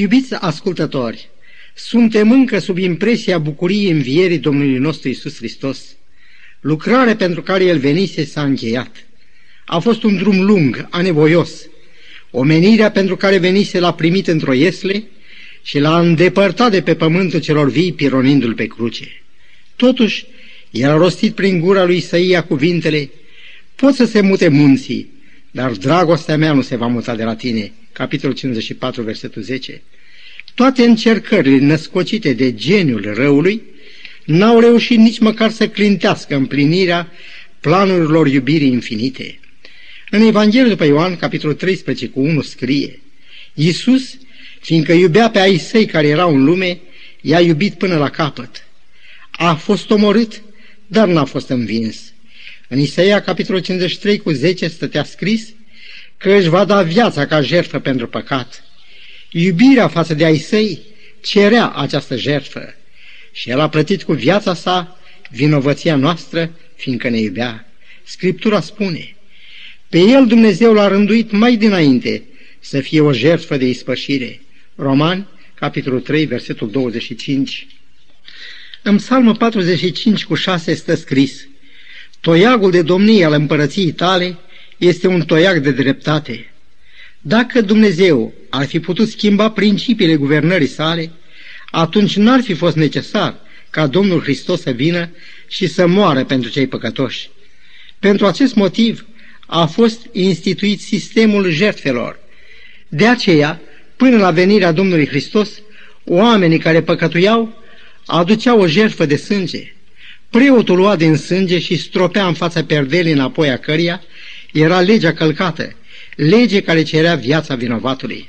Iubiți ascultători, suntem încă sub impresia bucuriei învierii Domnului nostru Isus Hristos. Lucrarea pentru care El venise s-a încheiat. A fost un drum lung, anevoios. Omenirea pentru care venise l-a primit într-o iesle și l-a îndepărtat de pe pământul celor vii, pironindu-l pe cruce. Totuși, el a rostit prin gura lui Isaia cuvintele, pot să se mute munții, dar dragostea mea nu se va muta de la tine. Capitolul 54, versetul 10. Toate încercările născocite de geniul răului n-au reușit nici măcar să clintească împlinirea planurilor iubirii infinite. În Evanghelia după Ioan, capitolul 13 cu 1 scrie, Iisus, fiindcă iubea pe ai săi care erau în lume, i-a iubit până la capăt. A fost omorât, dar n-a fost învins. În Isaia, capitolul 53 cu 10 stătea scris că își va da viața ca jertfă pentru păcat. Iubirea față de ai săi cerea această jertfă și el a plătit cu viața sa vinovăția noastră, fiindcă ne iubea. Scriptura spune, pe el Dumnezeu l-a rânduit mai dinainte să fie o jertfă de ispășire. Romani, capitolul 3, versetul 25. În psalmul 45 cu 6 stă scris, Toiagul de domnie al împărăției tale este un toiag de dreptate. Dacă Dumnezeu ar fi putut schimba principiile guvernării sale, atunci n-ar fi fost necesar ca Domnul Hristos să vină și să moară pentru cei păcătoși. Pentru acest motiv a fost instituit sistemul jertfelor. De aceea, până la venirea Domnului Hristos, oamenii care păcătuiau aduceau o jertfă de sânge. Preotul lua din sânge și stropea în fața perdelii înapoi a căria, era legea călcată, lege care cerea viața vinovatului.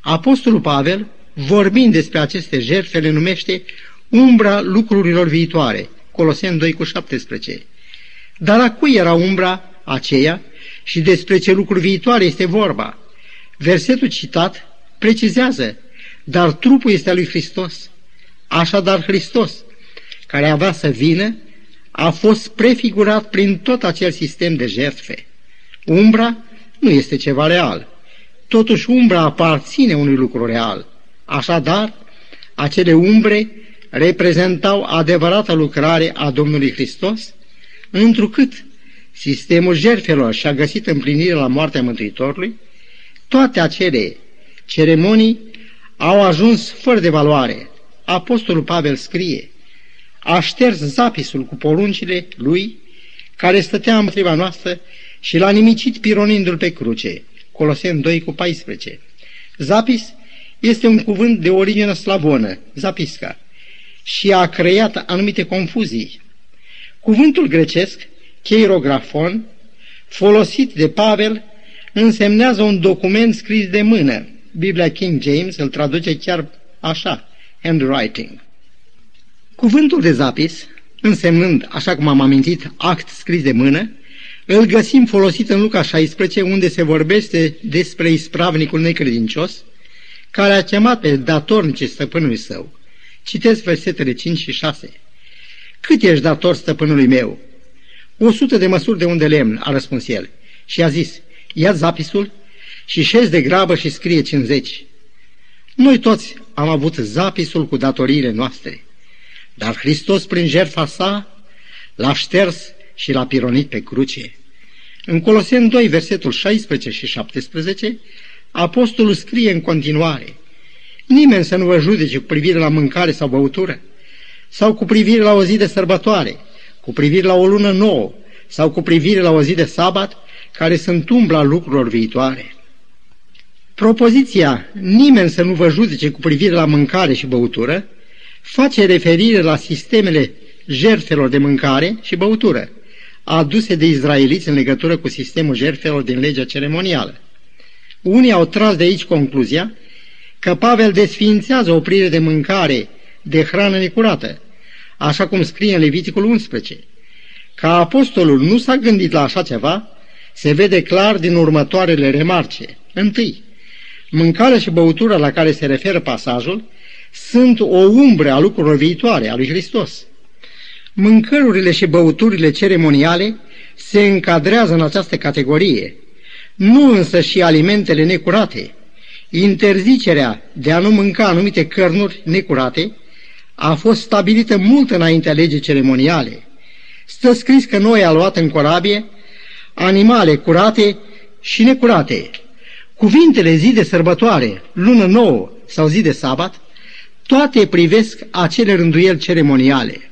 Apostolul Pavel, vorbind despre aceste jertfe, le numește umbra lucrurilor viitoare, Coloseni 2 cu 17. Dar a cui era umbra aceea și despre ce lucruri viitoare este vorba? Versetul citat precizează, dar trupul este al lui Hristos. Așadar Hristos, care avea să vină, a fost prefigurat prin tot acel sistem de jertfe. Umbra nu este ceva real. Totuși umbra aparține unui lucru real. Așadar, acele umbre reprezentau adevărata lucrare a Domnului Hristos, întrucât sistemul jertfelor și-a găsit împlinire la moartea Mântuitorului, toate acele ceremonii au ajuns fără de valoare. Apostolul Pavel scrie, a șters zapisul cu poruncile lui, care stătea împotriva noastră și l-a nimicit pironindu-l pe cruce. Coloseni 2 cu 14. Zapis este un cuvânt de origine slavonă, zapisca, și a creat anumite confuzii. Cuvântul grecesc, cheirografon, folosit de Pavel, însemnează un document scris de mână. Biblia King James îl traduce chiar așa, handwriting. Cuvântul de zapis, însemnând, așa cum am amintit, act scris de mână, îl găsim folosit în Luca 16, unde se vorbește despre ispravnicul necredincios, care a chemat pe datornice stăpânului său. Citesc versetele 5 și 6. Cât ești dator stăpânului meu? O sută de măsuri de unde lemn, a răspuns el. Și a zis, ia zapisul și șezi de grabă și scrie 50. Noi toți am avut zapisul cu datoriile noastre, dar Hristos, prin jertfa sa, l-a șters și l-a pironit pe cruce. În Coloseni 2, versetul 16 și 17, apostolul scrie în continuare, Nimeni să nu vă judece cu privire la mâncare sau băutură, sau cu privire la o zi de sărbătoare, cu privire la o lună nouă, sau cu privire la o zi de sabat, care sunt umbla lucrurilor viitoare. Propoziția nimeni să nu vă judece cu privire la mâncare și băutură face referire la sistemele jertfelor de mâncare și băutură, aduse de izraeliți în legătură cu sistemul jertfelor din legea ceremonială. Unii au tras de aici concluzia că Pavel desființează oprire de mâncare, de hrană necurată, așa cum scrie în Leviticul 11. Ca apostolul nu s-a gândit la așa ceva, se vede clar din următoarele remarce. Întâi, mâncarea și băutura la care se referă pasajul sunt o umbră a lucrurilor viitoare, a lui Hristos. Mâncărurile și băuturile ceremoniale se încadrează în această categorie, nu însă și alimentele necurate. Interzicerea de a nu mânca anumite cărnuri necurate a fost stabilită mult înaintea legii ceremoniale. Stă scris că noi a luat în corabie animale curate și necurate. Cuvintele zi de sărbătoare, lună nouă sau zi de sabat, toate privesc acele rânduieli ceremoniale.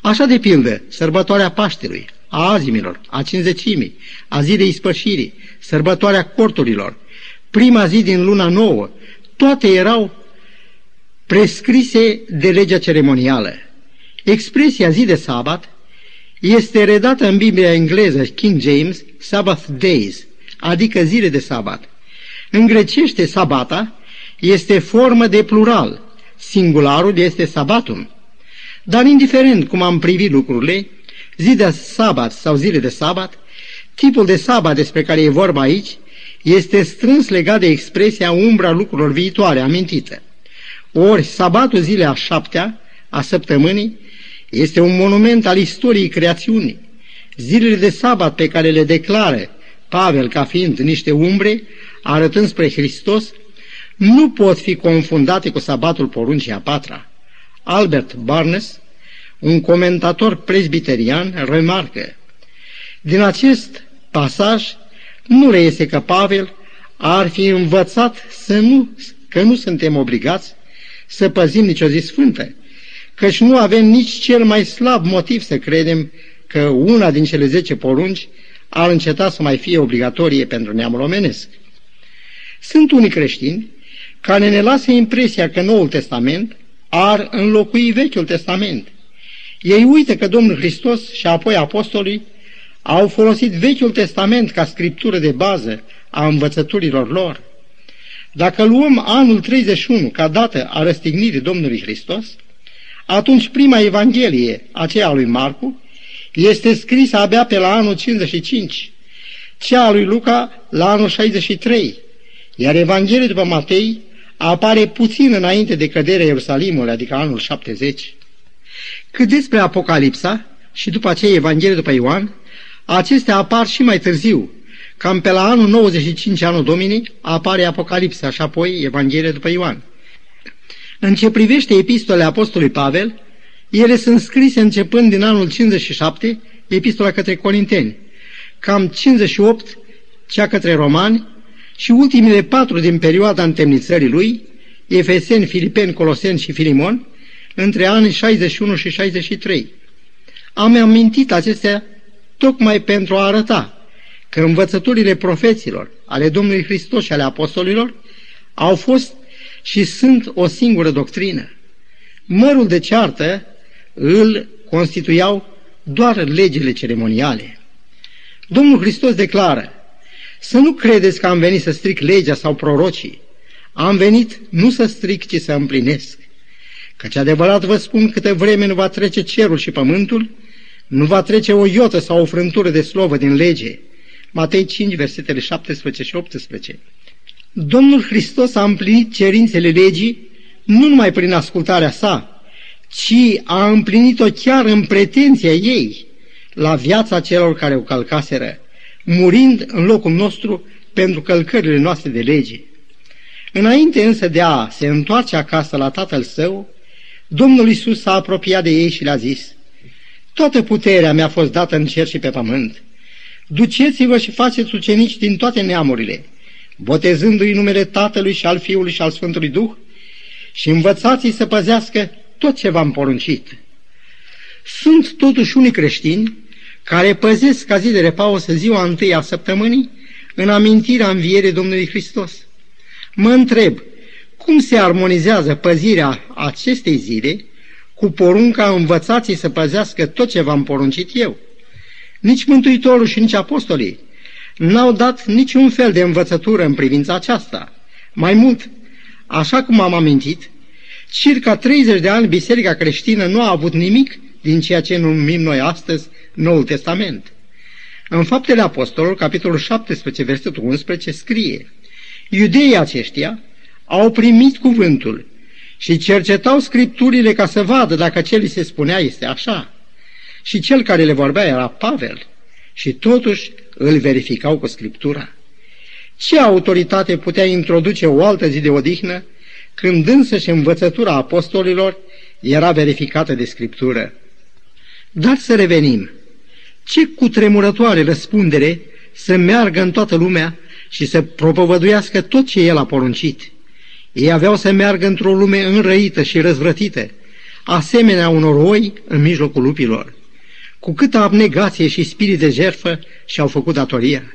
Așa de pildă, sărbătoarea Paștelui, a azimilor, a cinzecimii, a zilei ispășirii, sărbătoarea corturilor, prima zi din luna nouă, toate erau prescrise de legea ceremonială. Expresia zi de sabat este redată în Biblia engleză King James Sabbath Days, adică zile de sabat. În grecește sabata este formă de plural, singularul este sabatum. Dar indiferent cum am privit lucrurile, zi de sabat sau zile de sabat, tipul de sabat despre care e vorba aici este strâns legat de expresia umbra lucrurilor viitoare amintită. Ori sabatul zilei a șaptea, a săptămânii, este un monument al istoriei creațiunii. Zilele de sabat pe care le declară Pavel ca fiind niște umbre, arătând spre Hristos, nu pot fi confundate cu sabatul poruncii a patra. Albert Barnes, un comentator presbiterian, remarcă, din acest pasaj nu reiese că Pavel ar fi învățat să nu, că nu suntem obligați să păzim nicio zi sfântă, căci nu avem nici cel mai slab motiv să credem că una din cele zece porunci ar înceta să mai fie obligatorie pentru neamul omenesc. Sunt unii creștini care ne lasă impresia că Noul Testament ar înlocui Vechiul Testament. Ei uită că Domnul Hristos și apoi apostolii au folosit Vechiul Testament ca scriptură de bază a învățăturilor lor. Dacă luăm anul 31 ca dată a răstignirii Domnului Hristos, atunci prima Evanghelie, aceea a lui Marcu, este scrisă abia pe la anul 55, cea a lui Luca la anul 63, iar Evanghelia după Matei apare puțin înainte de căderea Ierusalimului, adică anul 70. Cât despre Apocalipsa și după aceea Evanghelia după Ioan, acestea apar și mai târziu, cam pe la anul 95 anul Domini apare Apocalipsa și apoi Evanghelia după Ioan. În ce privește epistolele Apostolului Pavel, ele sunt scrise începând din anul 57, epistola către Corinteni, cam 58, cea către Romani și ultimele patru din perioada întemnițării lui, Efeseni, Filipeni, Coloseni și Filimon, între anii 61 și 63. Am amintit acestea tocmai pentru a arăta că învățăturile profeților ale Domnului Hristos și ale apostolilor au fost și sunt o singură doctrină. Mărul de ceartă îl constituiau doar legile ceremoniale. Domnul Hristos declară, să nu credeți că am venit să stric legea sau prorocii. Am venit nu să stric, ci să împlinesc. Căci adevărat vă spun, câte vreme nu va trece cerul și pământul, nu va trece o iotă sau o frântură de slovă din lege. Matei 5, versetele 17 și 18. Domnul Hristos a împlinit cerințele legii nu numai prin ascultarea sa, ci a împlinit-o chiar în pretenția ei la viața celor care o călcaseră, murind în locul nostru pentru călcările noastre de lege. Înainte însă de a se întoarce acasă la tatăl său, Domnul Isus s-a apropiat de ei și le-a zis, Toată puterea mi-a fost dată în cer și pe pământ. Duceți-vă și faceți ucenici din toate neamurile, botezându-i numele Tatălui și al Fiului și al Sfântului Duh și învățați-i să păzească tot ce v-am poruncit. Sunt totuși unii creștini care păzesc ca zi de repausă ziua întâi a săptămânii în amintirea învierii Domnului Hristos. Mă întreb, cum se armonizează păzirea acestei zile cu porunca învățații să păzească tot ce v-am poruncit eu? Nici Mântuitorul și nici apostolii n-au dat niciun fel de învățătură în privința aceasta. Mai mult, așa cum am amintit, circa 30 de ani biserica creștină nu a avut nimic din ceea ce numim noi astăzi Noul Testament. În Faptele Apostolilor, capitolul 17, versetul 11, scrie Iudeii aceștia au primit cuvântul și cercetau scripturile ca să vadă dacă ce li se spunea este așa. Și cel care le vorbea era Pavel și totuși îl verificau cu scriptura. Ce autoritate putea introduce o altă zi de odihnă când însă și învățătura apostolilor era verificată de Scriptură? Dar să revenim. Ce cutremurătoare răspundere să meargă în toată lumea și să propovăduiască tot ce El a poruncit. Ei aveau să meargă într-o lume înrăită și răzvrătită, asemenea unor oi în mijlocul lupilor. Cu câtă abnegație și spirit de jertfă și-au făcut datoria.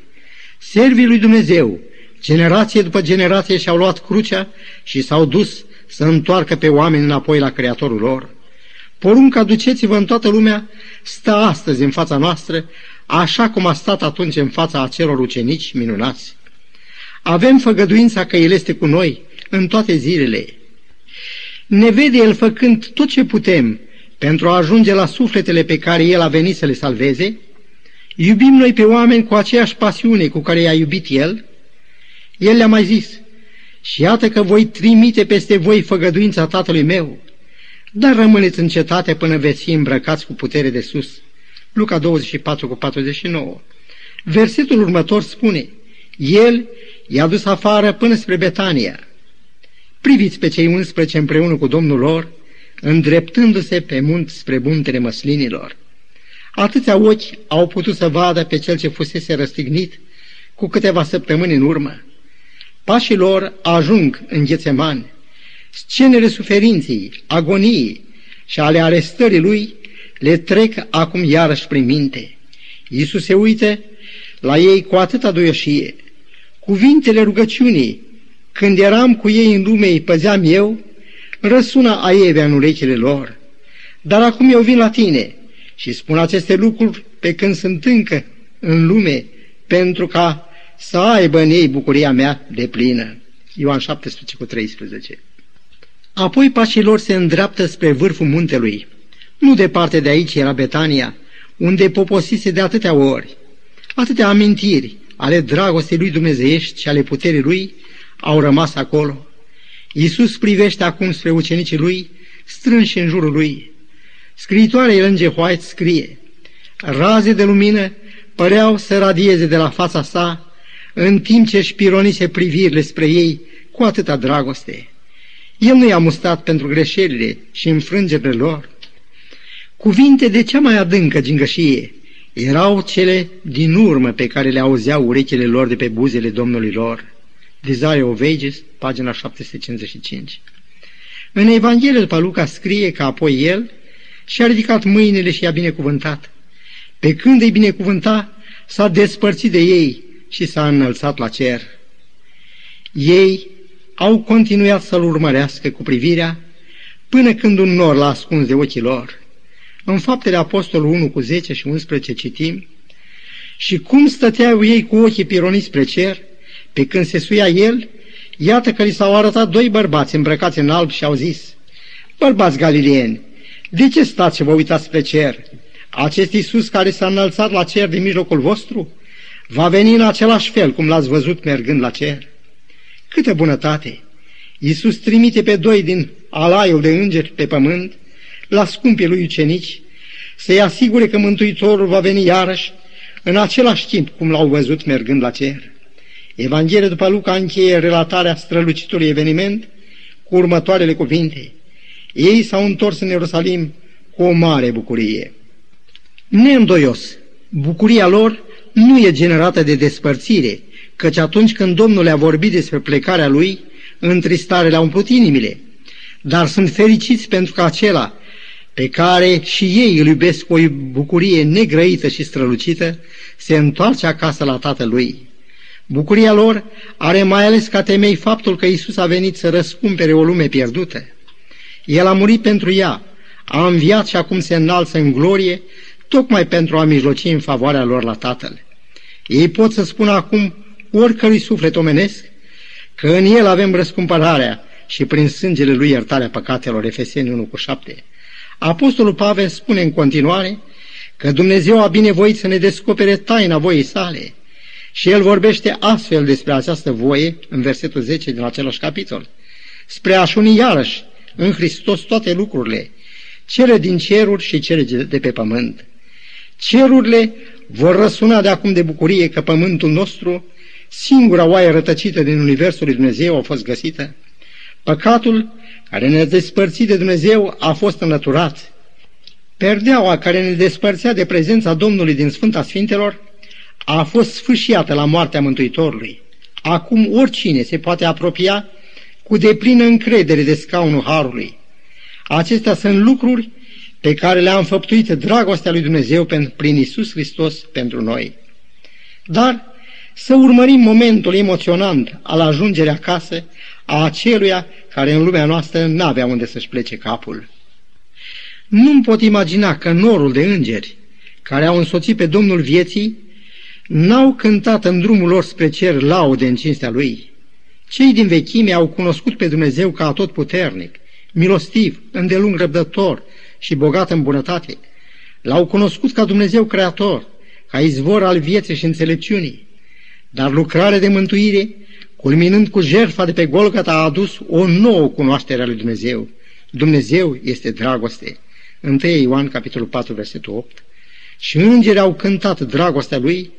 Servii lui Dumnezeu, generație după generație și-au luat crucea și s-au dus să întoarcă pe oameni înapoi la Creatorul lor. Porunca duceți-vă în toată lumea stă astăzi în fața noastră, așa cum a stat atunci în fața acelor ucenici minunați. Avem făgăduința că El este cu noi în toate zilele. Ne vede El făcând tot ce putem pentru a ajunge la sufletele pe care El a venit să le salveze? Iubim noi pe oameni cu aceeași pasiune cu care i-a iubit El? El le-a mai zis, și iată că voi trimite peste voi făgăduința Tatălui meu, dar rămâneți în cetate până veți fi îmbrăcați cu putere de sus. Luca 24 cu 49. Versetul următor spune, El i-a dus afară până spre Betania. Priviți pe cei 11 împreună cu Domnul lor, îndreptându-se pe munt spre muntele măslinilor. Atâția ochi au putut să vadă pe cel ce fusese răstignit cu câteva săptămâni în urmă. Pașii lor ajung în Ghețeman. Scenele suferinței, agoniei și ale arestării lui le trec acum iarăși prin minte. Iisus se uită la ei cu atâta duioșie. Cuvintele rugăciunii, când eram cu ei în lume, îi păzeam eu, răsună aievea în urechile lor. Dar acum eu vin la tine și spun aceste lucruri pe când sunt încă în lume, pentru ca să aibă în ei bucuria mea de plină. Ioan 17 cu 13 Apoi pașii lor se îndreaptă spre vârful muntelui. Nu departe de aici era Betania, unde poposise de atâtea ori. Atâtea amintiri ale dragostei lui dumnezeiești și ale puterii lui au rămas acolo. Iisus privește acum spre ucenicii lui, strânși în jurul lui. Scriitoarea Ellen White scrie, Raze de lumină păreau să radieze de la fața sa, în timp ce își pironise privirile spre ei cu atâta dragoste. El nu i-a mustat pentru greșelile și înfrângerile lor. Cuvinte de cea mai adâncă gingășie erau cele din urmă pe care le auzeau urechile lor de pe buzele Domnului lor. Desire of Ages, pagina 755. În Evanghelie după Luca scrie că apoi el și-a ridicat mâinile și i-a binecuvântat. Pe când îi binecuvânta, s-a despărțit de ei și s-a înălțat la cer. Ei au continuat să-l urmărească cu privirea până când un nor l-a ascuns de ochii lor. În faptele Apostolul 1 cu 10 și 11 citim, și cum stăteau ei cu ochii pironiți spre cer, pe când se suia el, iată că li s-au arătat doi bărbați îmbrăcați în alb și au zis, Bărbați galileeni, de ce stați și vă uitați spre cer? Acest Iisus care s-a înălțat la cer din mijlocul vostru, va veni în același fel cum l-ați văzut mergând la cer. Câtă bunătate! Iisus trimite pe doi din alaiul de îngeri pe pământ, la scumpii lui ucenici, să-i asigure că Mântuitorul va veni iarăși în același timp cum l-au văzut mergând la cer. Evanghelia după Luca încheie relatarea strălucitului eveniment cu următoarele cuvinte. Ei s-au întors în Ierusalim cu o mare bucurie. Neîndoios, bucuria lor nu e generată de despărțire, căci atunci când Domnul le-a vorbit despre plecarea lui, întristare le-a umplut inimile. Dar sunt fericiți pentru că acela pe care și ei îl iubesc cu o bucurie negrăită și strălucită, se întoarce acasă la tatălui. Bucuria lor are mai ales ca temei faptul că Isus a venit să răscumpere o lume pierdută. El a murit pentru ea, a înviat și acum se înalță în glorie, tocmai pentru a mijloci în favoarea lor la Tatăl. Ei pot să spună acum oricărui suflet omenesc că în el avem răscumpărarea și prin sângele lui iertarea păcatelor, Efeseni 1 cu 7. Apostolul Pavel spune în continuare că Dumnezeu a binevoit să ne descopere taina voii sale și el vorbește astfel despre această voie în versetul 10 din același capitol. Spre a-și uni iarăși în Hristos toate lucrurile, cele din ceruri și cele de pe pământ. Cerurile vor răsuna de acum de bucurie că pământul nostru singura oaie rătăcită din Universul lui Dumnezeu a fost găsită. Păcatul care ne-a despărțit de Dumnezeu a fost înlăturat. Perdeaua care ne despărțea de prezența Domnului din Sfânta Sfintelor a fost sfâșiată la moartea Mântuitorului. Acum oricine se poate apropia cu deplină încredere de scaunul Harului. Acestea sunt lucruri pe care le-a înfăptuit dragostea lui Dumnezeu prin Isus Hristos pentru noi. Dar să urmărim momentul emoționant al ajungerii acasă a aceluia care în lumea noastră n-avea unde să-și plece capul. Nu-mi pot imagina că norul de îngeri care au însoțit pe Domnul vieții n-au cântat în drumul lor spre cer laude în cinstea lui. Cei din vechime au cunoscut pe Dumnezeu ca tot puternic, milostiv, îndelung răbdător și bogat în bunătate. L-au cunoscut ca Dumnezeu creator, ca izvor al vieții și înțelepciunii. Dar lucrarea de mântuire, culminând cu jertfa de pe Golgata, a adus o nouă cunoaștere a lui Dumnezeu. Dumnezeu este dragoste. 1 Ioan, capitolul 4, versetul 8. Și îngerii au cântat dragostea lui,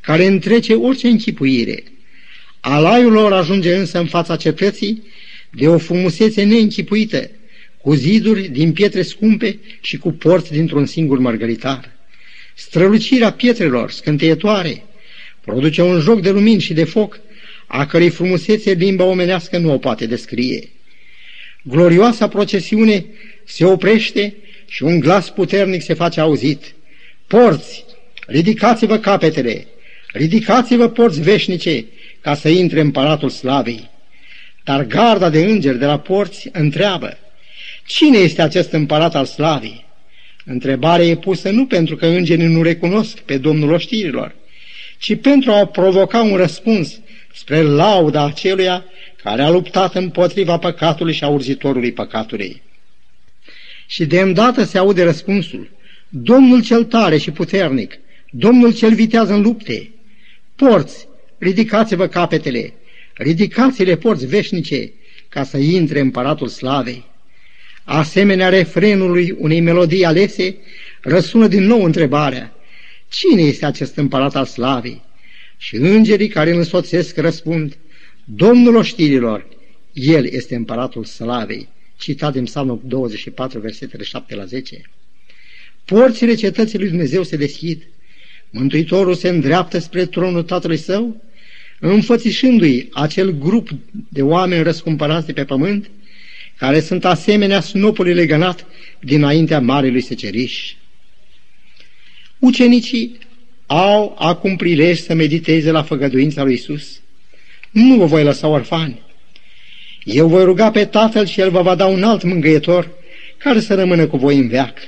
care întrece orice închipuire. Alaiul lor ajunge însă în fața cetății de o frumusețe neînchipuită, cu ziduri din pietre scumpe și cu porți dintr-un singur mărgăritar. Strălucirea pietrelor scânteietoare produce un joc de lumini și de foc, a cărei frumusețe limba omenească nu o poate descrie. Glorioasa procesiune se oprește și un glas puternic se face auzit. Porți, ridicați-vă capetele, ridicați-vă porți veșnice, ca să intre în Palatul Slavei. Dar garda de îngeri de la porți întreabă, cine este acest împărat al Slavei? Întrebarea e pusă nu pentru că îngerii nu recunosc pe Domnul oștirilor, ci pentru a provoca un răspuns spre lauda aceluia care a luptat împotriva păcatului și a urzitorului păcatului. Și de îndată se aude răspunsul, Domnul cel tare și puternic, Domnul cel vitează în lupte, porți, ridicați-vă capetele, ridicați-le porți veșnice, ca să intre împăratul slavei. Asemenea refrenului unei melodii alese, răsună din nou întrebarea, cine este acest împărat al slavei? Și îngerii care îl însoțesc răspund, Domnul oștirilor, El este împăratul slavei, citat din Psalmul 24, versetele 7 la 10. Porțile cetății lui Dumnezeu se deschid, Mântuitorul se îndreaptă spre tronul Tatălui Său, înfățișându-i acel grup de oameni răscumpărați de pe pământ, care sunt asemenea snopului legănat dinaintea Marelui Seceriș. Ucenicii au acum prilej să mediteze la făgăduința lui Isus. Nu vă voi lăsa orfani. Eu voi ruga pe Tatăl și El vă va da un alt mângâietor care să rămână cu voi în veac.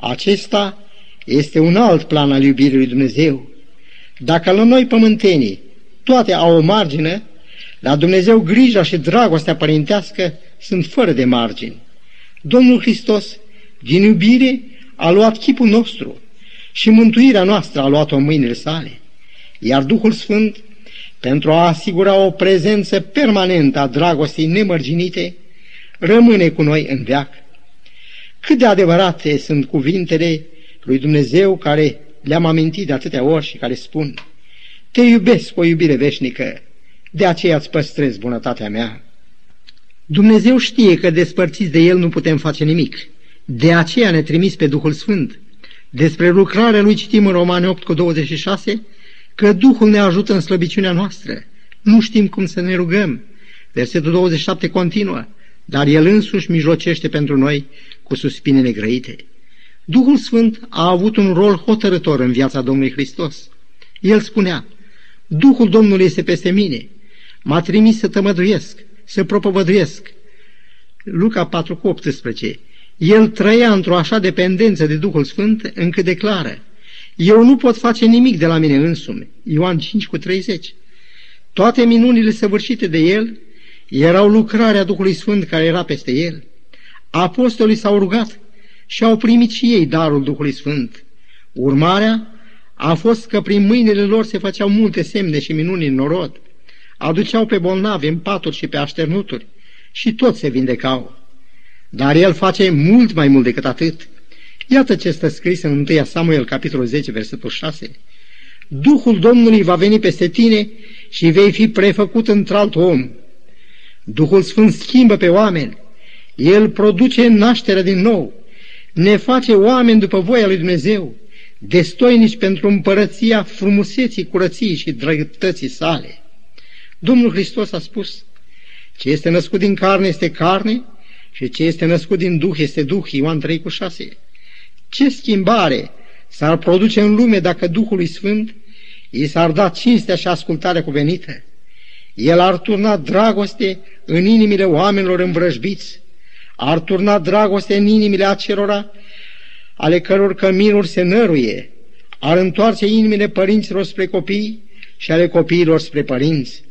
Acesta este un alt plan al iubirii lui Dumnezeu. Dacă la noi pământenii toate au o margine, la Dumnezeu grija și dragostea părintească sunt fără de margini. Domnul Hristos, din iubire, a luat chipul nostru și mântuirea noastră a luat-o în mâinile sale. Iar Duhul Sfânt, pentru a asigura o prezență permanentă a dragostei nemărginite, rămâne cu noi în veac. Cât de adevărate sunt cuvintele lui Dumnezeu care le-am amintit de atâtea ori și care spun Te iubesc cu o iubire veșnică, de aceea îți păstrez bunătatea mea. Dumnezeu știe că despărțiți de El nu putem face nimic. De aceea ne trimis pe Duhul Sfânt. Despre lucrarea lui citim în Romane 8 cu 26 că Duhul ne ajută în slăbiciunea noastră. Nu știm cum să ne rugăm. Versetul 27 continuă, dar El însuși mijlocește pentru noi cu suspinele grăite. Duhul Sfânt a avut un rol hotărător în viața Domnului Hristos. El spunea, Duhul Domnului este peste mine, m-a trimis să tămăduiesc, să propovăduiesc. Luca 4 cu 18. El trăia într-o așa dependență de Duhul Sfânt încât declară, eu nu pot face nimic de la mine însumi. Ioan 5 cu 30. Toate minunile săvârșite de el erau lucrarea Duhului Sfânt care era peste el. Apostolii s-au rugat și au primit și ei darul Duhului Sfânt. Urmarea a fost că prin mâinile lor se făceau multe semne și minuni în norod, aduceau pe bolnavi în paturi și pe așternuturi și toți se vindecau. Dar el face mult mai mult decât atât. Iată ce stă scris în 1 Samuel, capitolul 10, versetul 6. Duhul Domnului va veni peste tine și vei fi prefăcut într-alt om. Duhul Sfânt schimbă pe oameni. El produce nașterea din nou. Ne face oameni după voia lui Dumnezeu, destoinici pentru împărăția frumuseții, curăției și drăgătății sale. Domnul Hristos a spus, ce este născut din carne este carne și ce este născut din Duh este Duh, Ioan 3 cu 6. Ce schimbare s-ar produce în lume dacă Duhului Sfânt i s-ar da cinstea și ascultarea cuvenită? El ar turna dragoste în inimile oamenilor învrăjbiți, ar turna dragoste în inimile acelora ale căror căminuri se năruie, ar întoarce inimile părinților spre copii și ale copiilor spre părinți,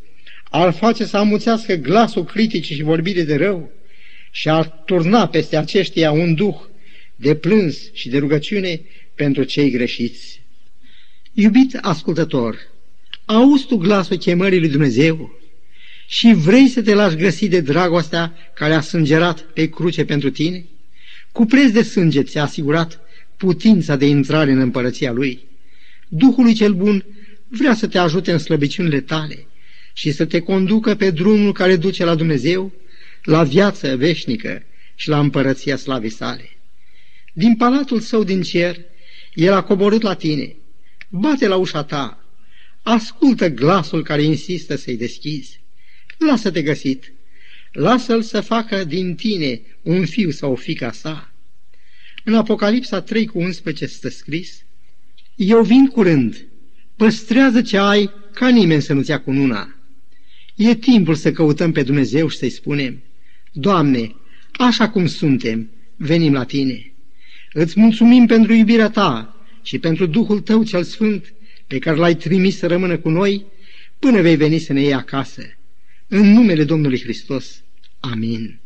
ar face să amuțească glasul critic și vorbire de rău și ar turna peste aceștia un duh de plâns și de rugăciune pentru cei greșiți. Iubit ascultător, auzi tu glasul chemării lui Dumnezeu și vrei să te lași găsi de dragostea care a sângerat pe cruce pentru tine? Cu preț de sânge ți-a asigurat putința de intrare în împărăția Lui. Duhului cel bun vrea să te ajute în slăbiciunile tale și să te conducă pe drumul care duce la Dumnezeu, la viață veșnică și la împărăția slavei sale. Din palatul său din cer, el a coborât la tine, bate la ușa ta, ascultă glasul care insistă să-i deschizi, lasă-te găsit, lasă-l să facă din tine un fiu sau o fica sa. În Apocalipsa 3 cu 11 stă scris, Eu vin curând, păstrează ce ai ca nimeni să nu-ți ia cununa. E timpul să căutăm pe Dumnezeu și să-i spunem, Doamne, așa cum suntem, venim la Tine. Îți mulțumim pentru iubirea Ta și pentru Duhul Tău cel Sfânt, pe care l-ai trimis să rămână cu noi, până vei veni să ne iei acasă. În numele Domnului Hristos. Amin.